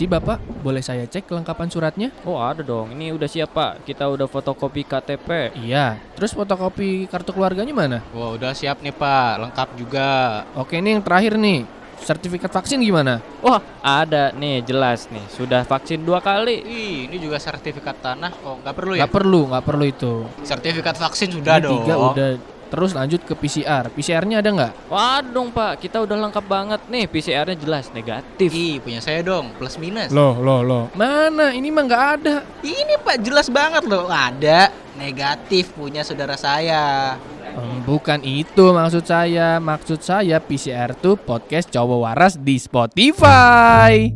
Permisi Bapak, boleh saya cek kelengkapan suratnya? Oh ada dong, ini udah siap pak. Kita udah fotokopi KTP. Iya. Terus fotokopi kartu keluarganya mana? Wah udah siap nih pak, lengkap juga. Oke ini yang terakhir nih. Sertifikat vaksin gimana? Wah ada nih jelas nih, sudah vaksin dua kali. Ih, ini juga sertifikat tanah kok nggak perlu ya? Gak perlu, gak perlu itu. Sertifikat vaksin sudah Ini dong. Tiga udah. Terus lanjut ke PCR. PCR-nya ada nggak? Waduh pak, kita udah lengkap banget nih. PCR-nya jelas negatif. Ih, punya saya dong, plus minus. Loh, loh, loh. Mana? Ini mah nggak ada. Ini pak jelas banget loh, ada negatif punya saudara saya. Hmm, bukan itu maksud saya. Maksud saya PCR tuh podcast cowok waras di Spotify.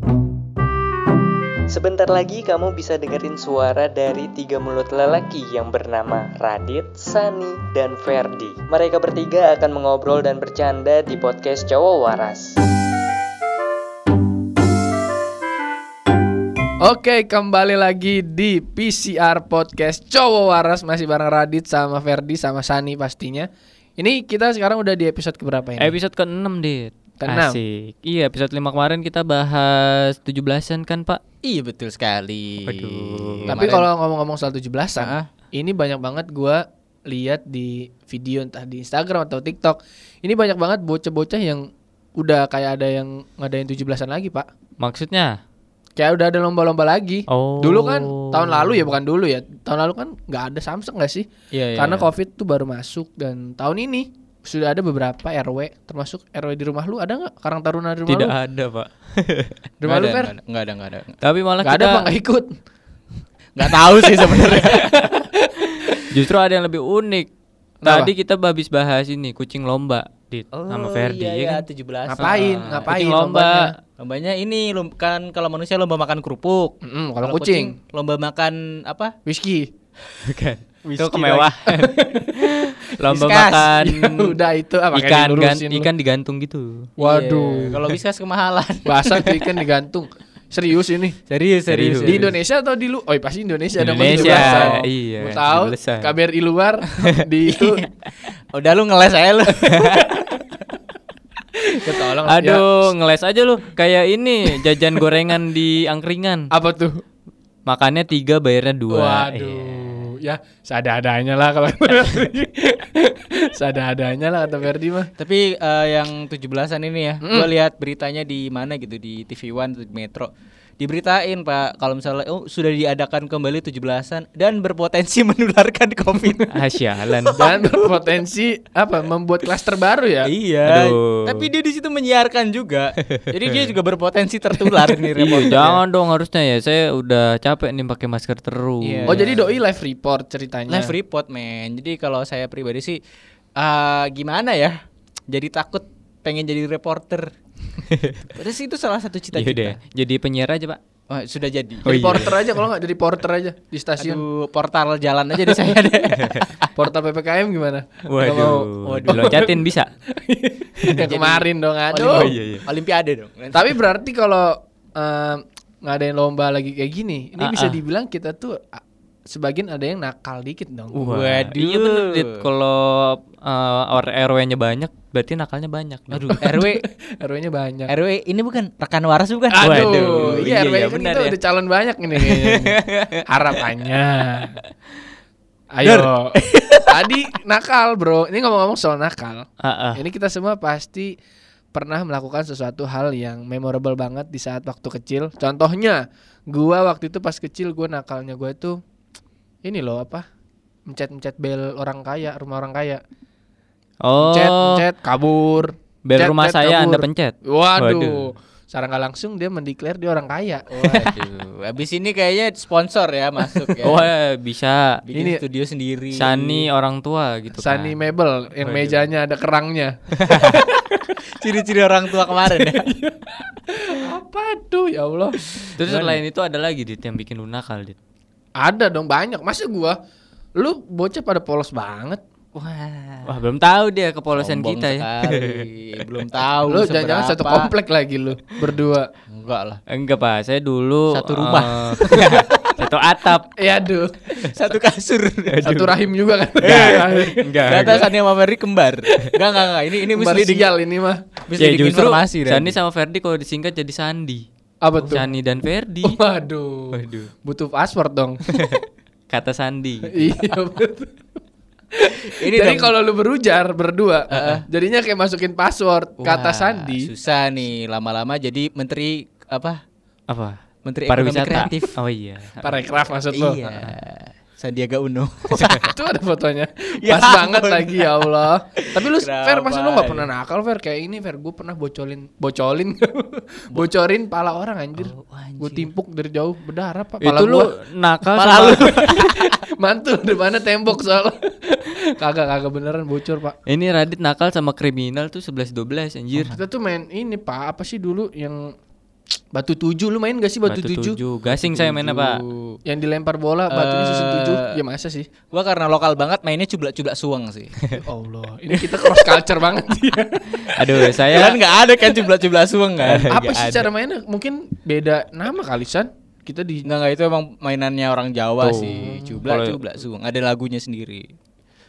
Sebentar lagi kamu bisa dengerin suara dari tiga mulut lelaki yang bernama Radit, Sani, dan Ferdi. Mereka bertiga akan mengobrol dan bercanda di podcast Cowok Waras. Oke, kembali lagi di PCR Podcast Cowok Waras masih bareng Radit sama Ferdi sama Sani pastinya. Ini kita sekarang udah di episode keberapa ini? Episode ke-6 dit. Ke-enam? Asik. Iya episode 5 kemarin kita bahas 17-an kan pak. Iya betul sekali. Waduh. Tapi kalau ngomong-ngomong soal 17-an, Ah, ini banyak banget gua lihat di video entah di Instagram atau TikTok. Ini banyak banget bocah-bocah yang udah kayak ada yang ngadain 17-an lagi, Pak. Maksudnya? Kayak udah ada lomba-lomba lagi. Oh. Dulu kan tahun lalu ya bukan dulu ya. Tahun lalu kan nggak ada Samsung nggak sih? Iya, iya, Karena iya. Covid tuh baru masuk dan tahun ini sudah ada beberapa RW termasuk RW di rumah lu ada nggak Karang Taruna di rumah Tidak lu? ada pak. Rumah Nggak lu Fer? nggak ada, nggak ada. Tapi malah Nggak kita ada Pak nggak ikut. Nggak tahu sih sebenarnya. justru ada yang lebih unik. Kenapa? Tadi kita habis bahas ini kucing lomba dit Oh, sama Ferdi iya, ya iya, kan? 17 Ngapain? Ngapain? Kucing lomba. lombanya? Lombanya ini kan kalau manusia lomba makan kerupuk. Mm-mm, kalau kucing, lomba makan apa? whisky. Bukan. Itu kemewahan. Lomba Whiskas. makan Ya udah itu apa kayak ikan gan, ikan digantung gitu. Waduh. Iya, Kalau bisa kemahalan. Bahasa tuh ikan digantung. Serius ini. serius, serius. Di Indonesia atau di lu? Oh, pasti Indonesia. Indonesia, Indonesia. iya, Mau tahu 17-an. KBRI luar di itu Udah lu ngeles aja lu. ketolong. Aduh, ngeles aja lu. Kayak ini jajan gorengan di angkringan. Ya, apa tuh? Makannya tiga, bayarnya dua. Iya. Waduh. Ya, seadanya lah kalau seadanya lah kata Ferdi mah. Tapi eh, yang 17-an ini ya, Mm. gua lihat beritanya di mana gitu di TV One di Metro. Diberitain Pak kalau misalnya oh, sudah diadakan kembali 17-an dan berpotensi menularkan Covid. Sialan. Dan berpotensi apa? Membuat klaster baru ya? iya. Aduh. Tapi dia di situ menyiarkan juga. Jadi dia juga berpotensi tertular nih Iya, reporternya. jangan dong harusnya ya. Saya udah capek nih pakai masker terus. Iya. Oh, jadi doi live report ceritanya. Live report men. Jadi kalau saya pribadi sih eh gimana ya? Jadi takut pengen jadi reporter. Padahal sih itu salah satu Iya cita-cita. deh. Jadi penyiar aja, Pak. Oh, sudah jadi. Oh, Jadi iya. porter aja kalau nggak jadi porter aja di stasiun. Aduh, portal jalan aja di saya deh. Portal PPKM gimana? Nggak mau. Waduh. Waduh. Diloncatin bisa. Yang kemarin dong, aduh. Oh, iya, iya. Olimpiade dong. Tapi berarti kalau em, ngadain lomba lagi kayak gini, ini Ah, bisa ah. dibilang kita tuh ah, sebagian ada yang nakal dikit dong. Waduh. Iya bener Dit. Kalau uh, RW-nya banyak, berarti nakalnya banyak. Aduh, RW RW-nya banyak. RW ini bukan rekan waras bukan? Aduh, Waduh, iya, iya, RW iya, kan benar kita ya. udah calon banyak ini. Harapannya. Ayo. Tadi nakal, Bro. Ini ngomong-ngomong soal nakal. Ah, ah. Ini kita semua pasti pernah melakukan sesuatu hal yang memorable banget di saat waktu kecil. Contohnya, gua waktu itu pas kecil gua nakalnya gua itu ini loh apa? Mencet-mencet bel orang kaya, rumah orang kaya. Oh, Mencet, mencet, kabur. bel Mencet, rumah mencet, saya kabur. Anda pencet. Waduh. Waduh. Secara nggak langsung dia mendeklar dia orang kaya. Waduh, habis ini kayaknya sponsor ya masuk ya. Oh, eh, bisa. Bikin Ini- studio sendiri. Sani orang tua gitu Sunny kan. Mebel yang Waduh. mejanya ada kerangnya. Ciri-ciri orang tua kemarin ya. Apa tuh ya Allah? Terus selain itu ada lagi Dit yang bikin lu nakal, Dit. Ada dong banyak. Masa gua lu bocah pada polos banget. Wah. Wah, belum tahu dia kepolosan sombong kita ya. sekali. Belum tahu. lu jangan-jangan satu komplek lagi lu berdua. Enggak lah. Enggak, Pak. Saya dulu Satu rumah. eh, satu atap. Ya aduh. Satu kasur. Satu rahim juga kan. Enggak. Ternyata Sani sama Ferdi kembar. Enggak enggak enggak. Ini ini misleading. Misleading ini mah. Ya Misleading justru informasi. Ran. Sandi sama Ferdi kalau disingkat jadi Sandi. Apa tuh? Sani dan Ferdi. Waduh. Waduh. Butuh password dong. Kata Sandi. iya betul. Ini Jadi kalau lu berujar berdua, jadinya kayak masukin password kata Wah, Sandi. Susah nih lama-lama jadi menteri apa? Apa? Menteri Ekonomi Pariwisata. Kreatif. Oh iya. Parekraf maksud lu. Iya. Sandiaga Uno. itu ada fotonya. Ya Pas banget lagi ya Allah. Tapi lu Kenapa? Fer masa lu gak pernah nakal Fer kayak ini Fer gue pernah bocolin bocolin bocorin pala orang anjir. Oh, anjir. Gue timpuk dari jauh berdarah pak pala Itu lu gua. nakal Pala lu. mantul depannya tembok soal. kagak kagak beneran bocor pak. Ini Radit nakal sama kriminal tuh 11 12 anjir. Kita tuh main ini pak apa sih dulu yang batu tujuh lu main gak sih batu, tujuh? Gasing saya mainnya, Pak. Yang dilempar bola batunya susun tujuh. Eh, Ya masa sih? Gua karena lokal banget mainnya cublak-cublak suang sih. Ya Allah, ini kita cross culture banget. Aduh, Kan saya nggak ada kan cublak-cublak suang kan? apa Nggak sih ada. cara mainnya? Mungkin beda nama kali San. Kita di enggak itu emang mainannya orang Jawa Tuh. sih. Cublak Kalau- cublak suang. Ada lagunya sendiri.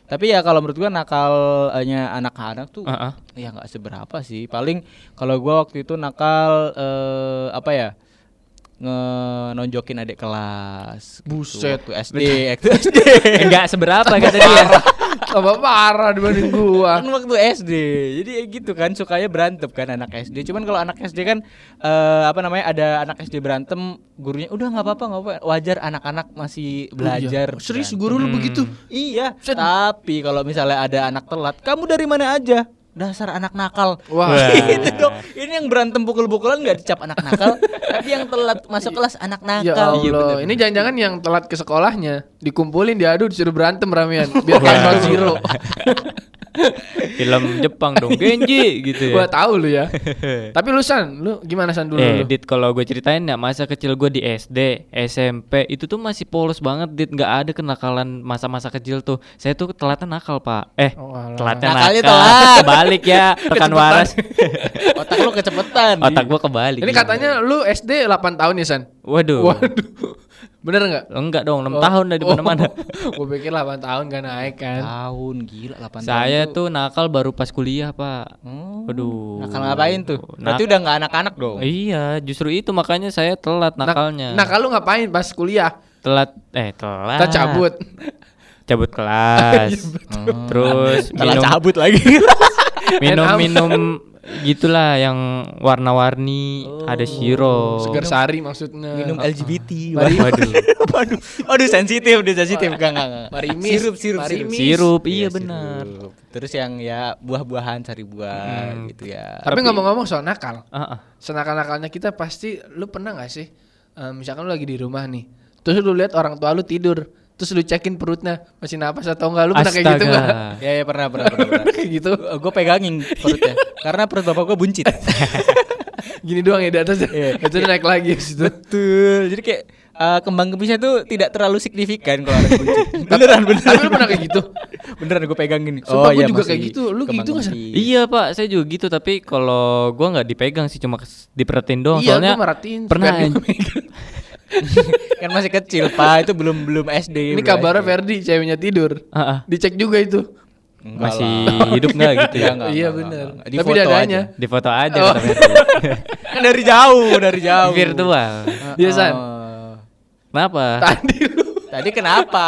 Tapi ya kalau menurut gua nakalnya anak-anak tuh Heeh. ya nggak seberapa sih. Paling kalau gua waktu itu nakal eh, apa ya? ngenonjokin adik kelas. gitu, Buset. waktu SD, waktu SD. enggak seberapa kata dia. Apa parah dibanding gua. kan waktu SD jadi ya gitu kan sukanya berantem kan anak SD cuman kalau anak SD kan eh, apa namanya ada anak SD berantem gurunya udah nggak apa-apa nggak apa wajar anak-anak masih belajar Oh, iya. Serius berantem." guru lu begitu? iya tapi kalau misalnya ada anak telat kamu dari mana aja dasar anak nakal. Wah. gitu dong. Ini yang berantem pukul-pukulan nggak dicap anak nakal tapi yang telat masuk kelas anak Ya nakal. Iya, Allah, ini jangan-jangan yang telat ke sekolahnya dikumpulin diadu disuruh berantem ramean biar kayak zero. Film Jepang dong, Genji gitu Gua ya. tahu lu ya. Tapi lu San, lu gimana San dulu Eh, lu? Dit kalau gue ceritain ya masa kecil gue di SD, SMP itu tuh masih polos banget, Dit nggak ada kenakalan masa-masa kecil tuh. Saya tuh telatnya nakal pak. Eh, Oh, alah. telatnya Nakalnya nakal. telat. Kebalik ya, rekan waras. otak lu kecepetan Otak gua kebalik. Ini katanya lu SD 8 tahun ya San? Waduh. Waduh. Bener nggak? Enggak dong, 6 tahun dari mana-mana. Gue pikir 8 tahun gak naik kan. tahun gila 8 tahun Saya tuh tuh nakal baru pas kuliah, Pak. Oh, Waduh. Nakal ngapain tuh? Nak- Berarti udah nggak anak-anak dong. Iya, justru itu makanya saya telat Nak- nakalnya. Nah, kalau ngapain pas kuliah? telat eh telat. Kita cabut. Cabut kelas. Terus Telat minum cabut lagi. minum-minum gitulah yang warna-warni, ada siro. Segar sari maksudnya. Oh. Minum LGBT. Mari- Waduh. Waduh, waduh sensitif, udah sensitif. Enggak, enggak, enggak. Marimis. Sirup, sirup, sirup. Marimis. Sirup, iya Iya, benar. sirup. Terus yang ya buah-buahan cari buah gitu ya. Tapi ngomong-ngomong soal nakal, Ah, ah. senakal-nakalnya kita pasti lu pernah nggak sih eh, misalkan lu lagi di rumah nih terus lu lihat orang tua lu tidur terus lu cekin perutnya masih napas atau enggak lu pernah kayak gitu Astaga. enggak Ya, ya pernah, pernah, pernah. pernah. kayak gitu gue pegangin perutnya karena perut bapak gue buncit. gini doang ya di atas Iya. itu naik lagi habis itu Betul. Jadi kayak eh, kembang kempisnya tuh tidak terlalu signifikan kalau ada buncit. beneran, beneran. tapi lu pernah kayak gitu Beneran gue pegangin. Sumpah gua juga Oh, iya, masih kayak gitu. Lu gitu nggak, San? kempis. Iya pak, saya juga gitu tapi kalau gua nggak dipegang sih cuma diperhatiin doang. iya Soalnya gua merhatiin pernah. Kan masih kecil pak, itu belum belum SD. ini kabarnya. Ferdi ceweknya tidur ah. dicek juga itu Enggak masih lah. hidup nggak gitu ya? Enggak, iya enggak, enggak. Di tapi foto dadanya aja. Di foto aja Oh. kan dari jauh, dari jauh. Virtual. Iya, San. Oh. Kenapa? tadi lu Tadi kenapa?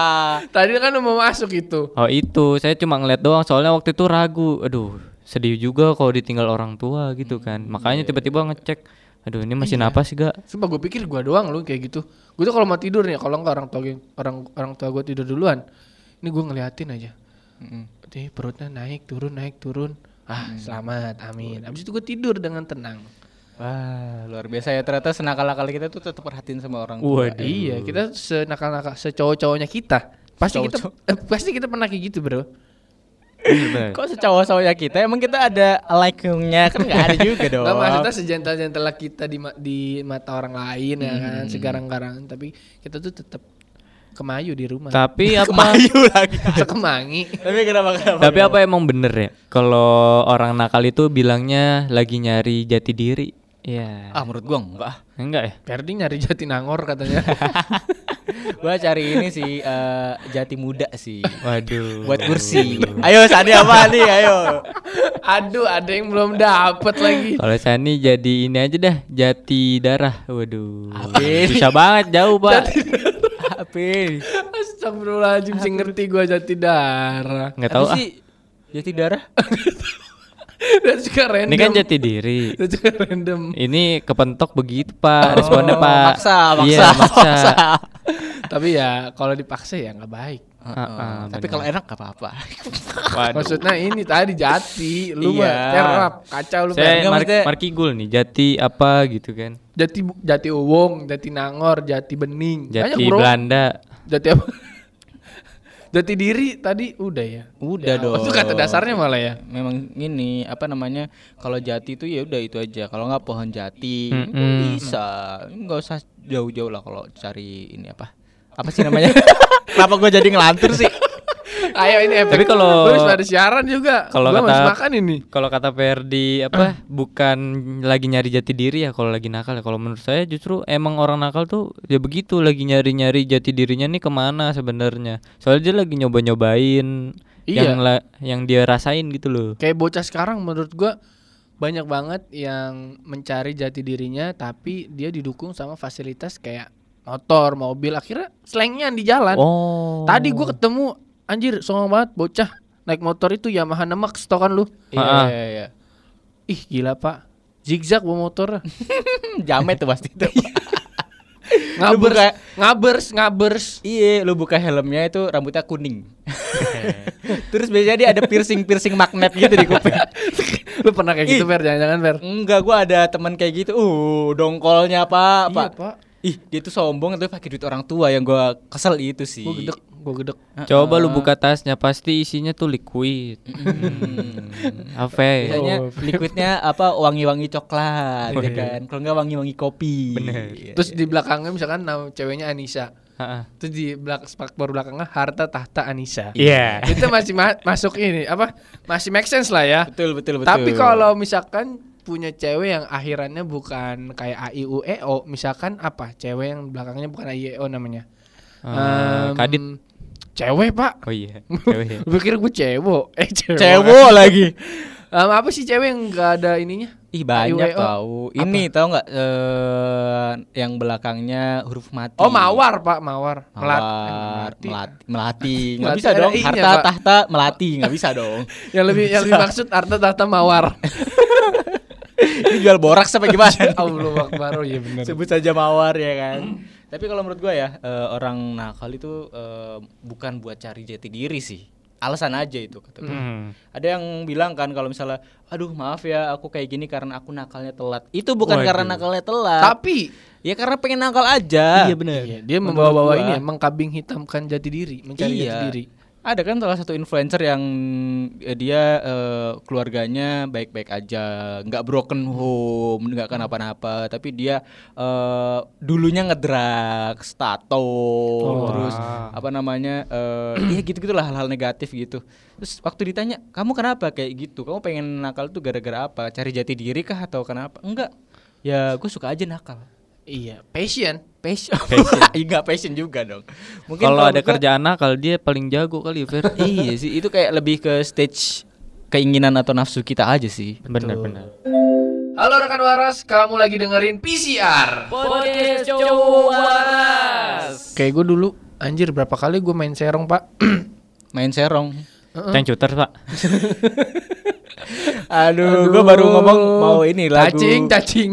tadi kan mau masuk itu Oh itu, saya cuma ngeliat doang soalnya waktu itu ragu. Aduh, sedih juga kalau ditinggal orang tua gitu kan. Makanya tiba-tiba ngecek. Aduh, ini masih napas gak? Sumpah gue pikir gua doang lu kayak gitu. Gue tuh kalau mau tidur nih, kalau enggak orang tua gua- orang orang tua gue tidur duluan, ini gue ngeliatin aja. Nih perutnya naik turun naik turun. Ah selamat, amin. Abis itu gue tidur dengan tenang. Wah, luar biasa ya ternyata senakal-nakal kita tuh tetap perhatiin sama orang tua. Waduh. Iya, kita senakal-nakal secowok-cowoknya kita. Pasti kita eh, pasti kita pernah kayak gitu, Bro. Kok secowok-cowoknya kita emang kita ada like-nya kan nggak ada juga dong. Enggak maksudnya sejentel-jentel kita di ma- di mata orang lain ya kan, segarang-garang, tapi kita tuh tetap kemayu di rumah. Tapi apa? Kemayu lagi. Sekemangi. Tapi kenapa kenapa? Tapi apa emang bener ya? Kalau orang nakal itu bilangnya lagi nyari jati diri. Iya. Ah menurut gua enggak. Enggak ya? Perdi nyari Jatinangor katanya. gua cari ini sih eh, jati muda sih. Waduh. Buat kursi. Ayo Sandi apa nih? Ayo. Aduh, ada yang belum dapet lagi. Kalau Sani jadi ini aja dah, jati darah. Waduh. Apin. Susah banget jauh, Pak. Apa? Astagfirullahaladzim sih ngerti gua jati darah. Nggak tahu ah. sih? Jati darah? Dan juga random. Ini kan jati diri. Dan juga random. Ini kepentok begitu, Pak. Responnya, Oh, Pak. Maksa, maksa, Iya, maksa. Tapi ya kalau dipaksa ya nggak baik. Ah, ah, Tapi benar. kalau enak gak apa-apa. Maksudnya ini tadi jati, lu Iya. mah terap, kacau lu. Saya Mar Markigul nih, jati apa gitu kan. Jati jati uwong, jati nangor, jati bening. Banyak, Jati bro. Belanda. Jati apa? jati diri tadi udah ya. Udah Ya, dong. Itu kata dasarnya malah ya. Memang ini apa namanya? Kalau jati itu ya udah itu aja. Kalau nggak pohon jati Mm-mm. bisa. Nggak usah jauh-jauh lah kalau cari ini apa? Apa sih namanya? Kenapa gue jadi ngelantur sih? Ayo ini efek. Tapi kalau- habis ada siaran juga. Kalau kata makan ini. Kalau kata Ferdi apa bukan lagi nyari jati diri ya kalau lagi nakal ya. Kalau menurut saya justru emang orang nakal tuh ya begitu lagi nyari-nyari jati dirinya nih ke mana sebenarnya. Soalnya dia lagi nyoba-nyobain Iya. yang la- yang dia rasain gitu loh. Kayak bocah sekarang menurut gua banyak banget yang mencari jati dirinya tapi dia didukung sama fasilitas kayak motor, mobil akhirnya slangnya di jalan. Oh. Tadi gua ketemu anjir songong banget bocah naik motor itu Yamaha Nemax tau kan lu? Iya, Ah. iya, iya. Ih gila pak Zigzag bawa motor Jamet tuh pasti tuh. Ngabers buka- Ngabers Ngabers Iya, lu buka helmnya itu rambutnya kuning. Terus biasanya dia ada piercing-piercing magnet gitu di kuping. Lu pernah kayak gitu Fer Jangan-jangan Fer Enggak, gua ada teman kayak gitu. Uh, dongkolnya apa, Iya Pak? pak Ih, dia tuh sombong tapi pakai duit orang tua yang gua kesel itu sih. Gue gedek Gue gedek Coba lu buka tasnya pasti isinya tuh liquid. Hmm. Apa? Biasanya Oh. liquidnya apa wangi-wangi coklat ya kan. Kalau enggak wangi-wangi kopi. Bener. Iya. Terus di belakangnya misalkan nama ceweknya Anissa Heeh. Terus di belak spakbor belakangnya harta tahta Anissa Iya. Itu masih ma- masuk ini Apa Masih make sense lah ya betul betul betul. Tapi kalau misalkan punya cewek yang akhirannya bukan kayak A I U E O, misalkan apa? Cewek yang belakangnya bukan A I E O namanya. Eh, Em, kadit. Cewek, Pak. Oh iya. Cewek. Kira gue cewek. Eh, cewek. cewek lagi. Em, apa sih cewek yang gak ada ininya? Ih banyak IWO. tahu. Ini tahu nggak eh yang belakangnya huruf mati. Oh, mawar, Pak, mawar. Mawar, melati. melati, melati, nggak bisa dong. Harta tahta melati nggak bisa dong. Yang lebih yang lebih maksud harta tahta mawar. Ini jual boraks apa gimana? Allah Akbar. Oh iya benar. Sebut saja mawar ya kan. Tapi kalau menurut gua ya eh, orang nakal itu eh, bukan buat cari jati diri sih. Alasan aja itu kata gua. Hmm. Ada yang bilang kan kalau misalnya, aduh maaf ya aku kayak gini karena aku nakalnya telat. Itu bukan karena nakalnya telat. Tapi ya karena pengen nakal aja. Iya benar. iya, dia membawa-bawa ini ya, mengkambing hitamkan jati diri, mencari Iya. jati diri. Ada kan salah satu influencer yang eh, dia eh, keluarganya baik-baik aja, nggak broken home, nggak kenapa-napa, tapi dia eh, dulunya ngedrugs, tato, terus apa namanya, eh ya gitu-gitulah hal-hal negatif gitu. Terus waktu ditanya, kamu kenapa kayak gitu? Kamu pengen nakal tuh gara-gara apa? Cari jati diri kah atau kenapa? Enggak, ya gue suka aja nakal. Iya, passion. Passion, enggak passion juga dong. Mungkin Kalau ada kerjaan nakal dia paling jago kali Fer. iya sih itu kayak lebih ke stage keinginan atau nafsu kita aja sih Benar benar. Halo rekan waras, kamu lagi dengerin PCR. Podcast cowok waras. Kayak gue dulu, anjir berapa kali gue main serong pak? main serong Tank shooter, Pak. aduh, gua baru ngomong mau ini lagu Cacing, cacing.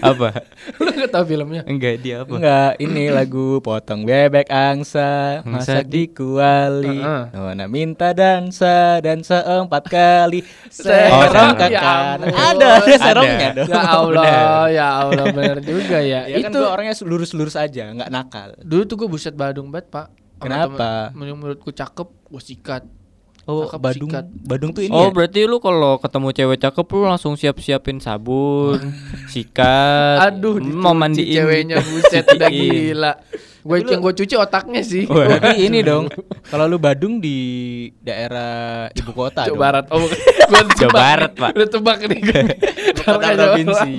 apa? Lu gak tau filmnya? Enggak dia apa? enggak ini lagu potong bebek angsa masak di kuali Heeh. Nona minta dansa dansa empat kali Serong. Oh, ke Ya kanan ada ada serongnya dong Ya Allah, ya Allah bener juga ya. ya kan itu gua orangnya lurus-lurus aja nggak nakal dulu tuh gue buset badung banget pak. Kenapa? Menurutku cakep, gue sikat. Oh Cakep Badung sikat. Badung tuh ini Oh, ya? berarti lu kalau ketemu cewek cakep lu langsung siap-siapin sabun, sikat, Aduh, mm, mau mandiin ceweknya buset udah Cuciin. gila. Gue yang gue cuci otaknya sih. Wah. Berarti ini dong. Kalau lu Badung di daerah ibu kota Jawa. Barat. Oh, gue Jawa Barat, Pak. Udah tebak nih. Kota provinsi.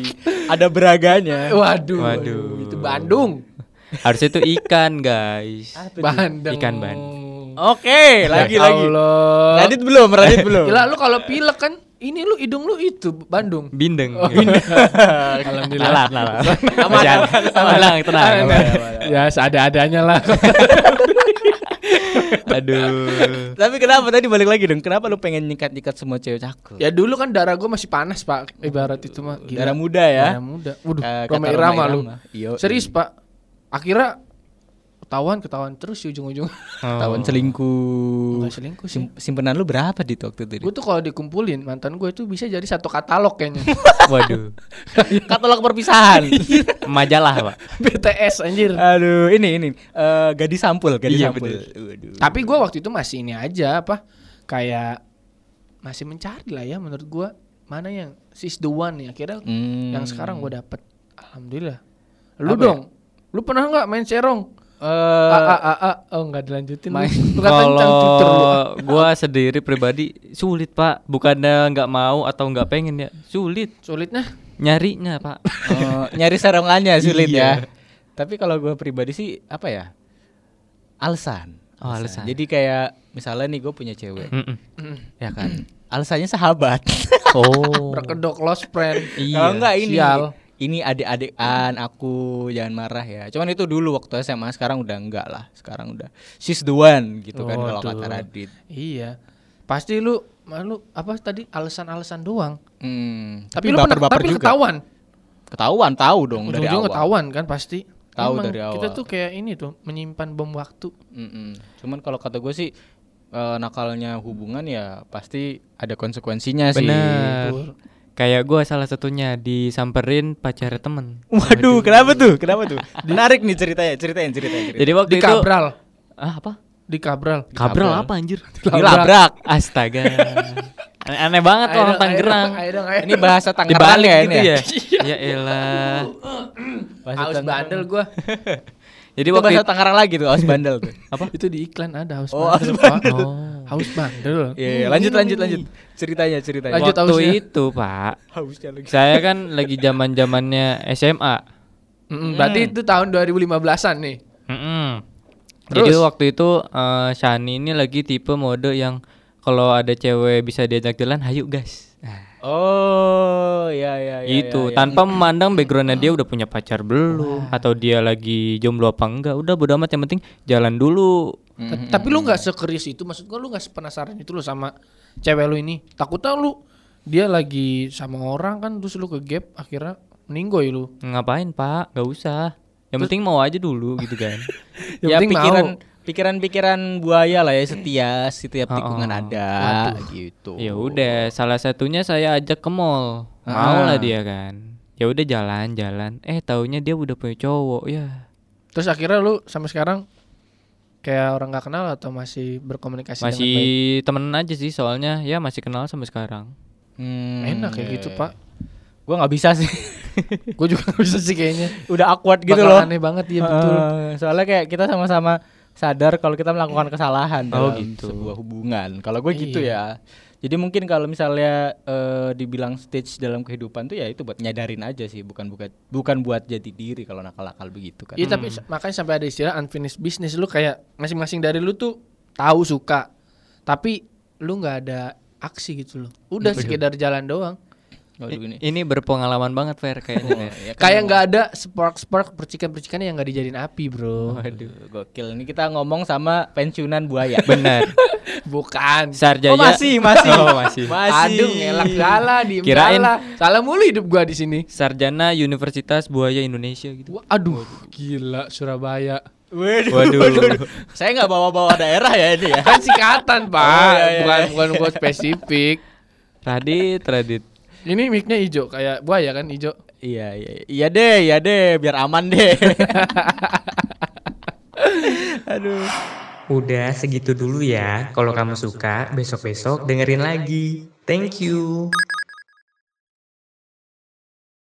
Ada beraganya. Waduh, Waduh. Itu Bandung. Harusnya itu ikan, guys. Bandeng. Ikan ban. Oke, lagi Ya lagi. Allah. Radit belum, Radit belum. Gila lu kalau pilek kan ini lu hidung lu itu Bandung. Bindeng. Alhamdulillah. Nalar, nalar. Jangan, tenang, tenang. ya seada-adanya lah. Aduh. Tapi kenapa tadi balik lagi dong? Kenapa lu pengen nyikat-nyikat semua cewek cakep? ya dulu kan darah gua masih panas, Pak. Ibarat itu mah gila. Darah muda ya. Darah muda. Waduh, Eh, kata Roma Roma Irama lu. Irama. Iyo, Serius, Pak. Akhirnya ketahuan ketahuan terus di ujung-ujung. Tahun selingkuh. Enggak selingkuh sih. Sim- simpenan lu berapa di waktu itu? Gue tuh kalau dikumpulin mantan gue itu bisa jadi satu katalog kayaknya. Waduh. Katalog perpisahan. Majalah, Pak. BTS anjir. Aduh, ini ini eh, gadis sampul, gadis Iya, sampul. Waduh. Tapi gue waktu itu masih ini aja apa kayak masih mencari lah ya menurut gue mana yang sis the one ya akhirnya Hmm. yang sekarang gue dapet alhamdulillah lu Apa dong lu pernah nggak main serong Eh, a a a a oh nggak dilanjutin. Kalau gua sendiri pribadi sulit, Pak. Bukannya nggak mau atau nggak pengen ya. Sulit sulitnya nyarinya, Pak. eh, nyari sarongannya sulit Iya. ya. Tapi kalau gue pribadi sih apa ya? Alasan. Oh, alasan. Jadi kayak misalnya nih gue punya cewek, Mm-mm. ya kan? Alasannya sahabat. Oh. berkedok close friend Kalau enggak ini Sial. Ini adik-adikan aku jangan marah ya. Cuman itu dulu waktu SMA sekarang udah enggak lah. Sekarang udah she's the one gitu kan kalau kata Radit. iya pasti lu lu apa tadi alasan-alasan doang Hmm, tapi, lu pernah tapi juga. ketahuan Ketahuan tahu dong dari ujung-ujung awal. ketahuan kan pasti Tahu Emang dari kita awal. tuh kayak ini tuh menyimpan bom waktu Mm-mm. Cuman kalau kata gue sih eh, nakalnya hubungan ya pasti ada konsekuensinya sih. Bener. Kayak gua salah satunya disamperin pacar temen. Waduh, kenapa tuh? Kenapa tuh? Menarik nih ceritanya, ceritain, ceritain. ceritain. Jadi waktu di itu kabral Ah, apa? di kabral Kabral apa anjir? Dilabrak. Astaga. Aneh, aneh banget Ayo orang Tangerang. Ini bahasa Tangerang ya gitu ini ya. ya. ya elah. Bahasa haus Tangerang. bandel gua Jadi Itu waktu bahasa Tangerang lagi tuh, aus bandel tuh. apa itu di iklan ada haus Oh, bandel Pak. bandel. Oh, haus bandel Iya, iya, lanjut lanjut lanjut. Ceritanya, ceritanya. Lanjut, waktu hausnya. itu, Pak. hausnya lagi. Saya kan lagi zaman-zamannya SMA. Mm-mm, berarti itu tahun 2015-an nih Mm-mm. Terus? Jadi waktu itu eh, Shani ini lagi tipe mode yang kalau ada cewek bisa diajak jalan, hayu gas. Nah, Oh, iya iya iya. itu iya, iya. tanpa memandang backgroundnya dia udah punya pacar belum atau dia lagi jomblo apa enggak udah bodo amat yang penting jalan dulu Ta- tapi lu nggak sekerius itu maksud gua lu nggak penasaran itu lu sama cewek lu ini. Takutnya lu dia lagi sama orang kan terus lu ke gap akhirnya meninggoy lu. Ngapain pak? Nggak usah. Yang penting mau aja dulu gitu kan. Yang ya penting pikiran mau. pikiran-pikiran buaya lah ya setia setiap Oh, tikungan oh. ada Waduh. gitu. ya udah salah satunya saya ajak ke mall. Mau lah dia kan. Ya udah jalan-jalan eh taunya dia udah punya cowok ya. Terus akhirnya lu sampai sekarang kayak orang nggak kenal atau masih berkomunikasi dengan masih temenan aja sih soalnya ya masih kenal sampai sekarang Hmm, enak kayak iya, gitu iya. pak Gua nggak bisa sih. gue juga nggak bisa sih kayaknya Udah awkward gitu Bakal loh. aneh banget ya betul Heeh, soalnya kayak kita sama-sama sadar kalau kita melakukan kesalahan Oh, dalam gitu. sebuah hubungan. Kalau gue gitu Iya. ya. Jadi mungkin kalau misalnya eh, dibilang stage dalam kehidupan tuh ya itu buat nyadarin aja sih, bukan bukan bukan buat jadi diri kalau nakal-nakal begitu kan. Iya tapi sa- makanya sampai ada istilah unfinished business lu kayak masing-masing dari lu tuh tahu suka tapi lu nggak ada aksi gitu loh udah sekedar jalan doang Waduh, ini. ini berpengalaman banget Fer kayaknya Ya kan, kayak nggak ada spark spark percikan percikan yang nggak dijadiin api bro Waduh, gokil. Ini kita ngomong sama pensiunan buaya. benar bukan Sarjaya Oh masih, masih. Oh, masih. Masih. aduh ngelak salah diem Kirain- salah salah mulu hidup gua di sini sarjana Universitas Buaya Indonesia gitu Wah, aduh gila Surabaya Waduh. Waduh. Saya nggak bawa-bawa daerah ya ini ya. kan singkatan pak Oh, iya, iya, bukan iya. bukan buat spesifik Radit Radit ini micnya hijau kayak buaya kan hijau Iya, iya. Iya deh, iya deh, biar aman deh. Aduh. Udah segitu dulu ya. Kalau kamu suka, besok-besok dengerin lagi. Thank you.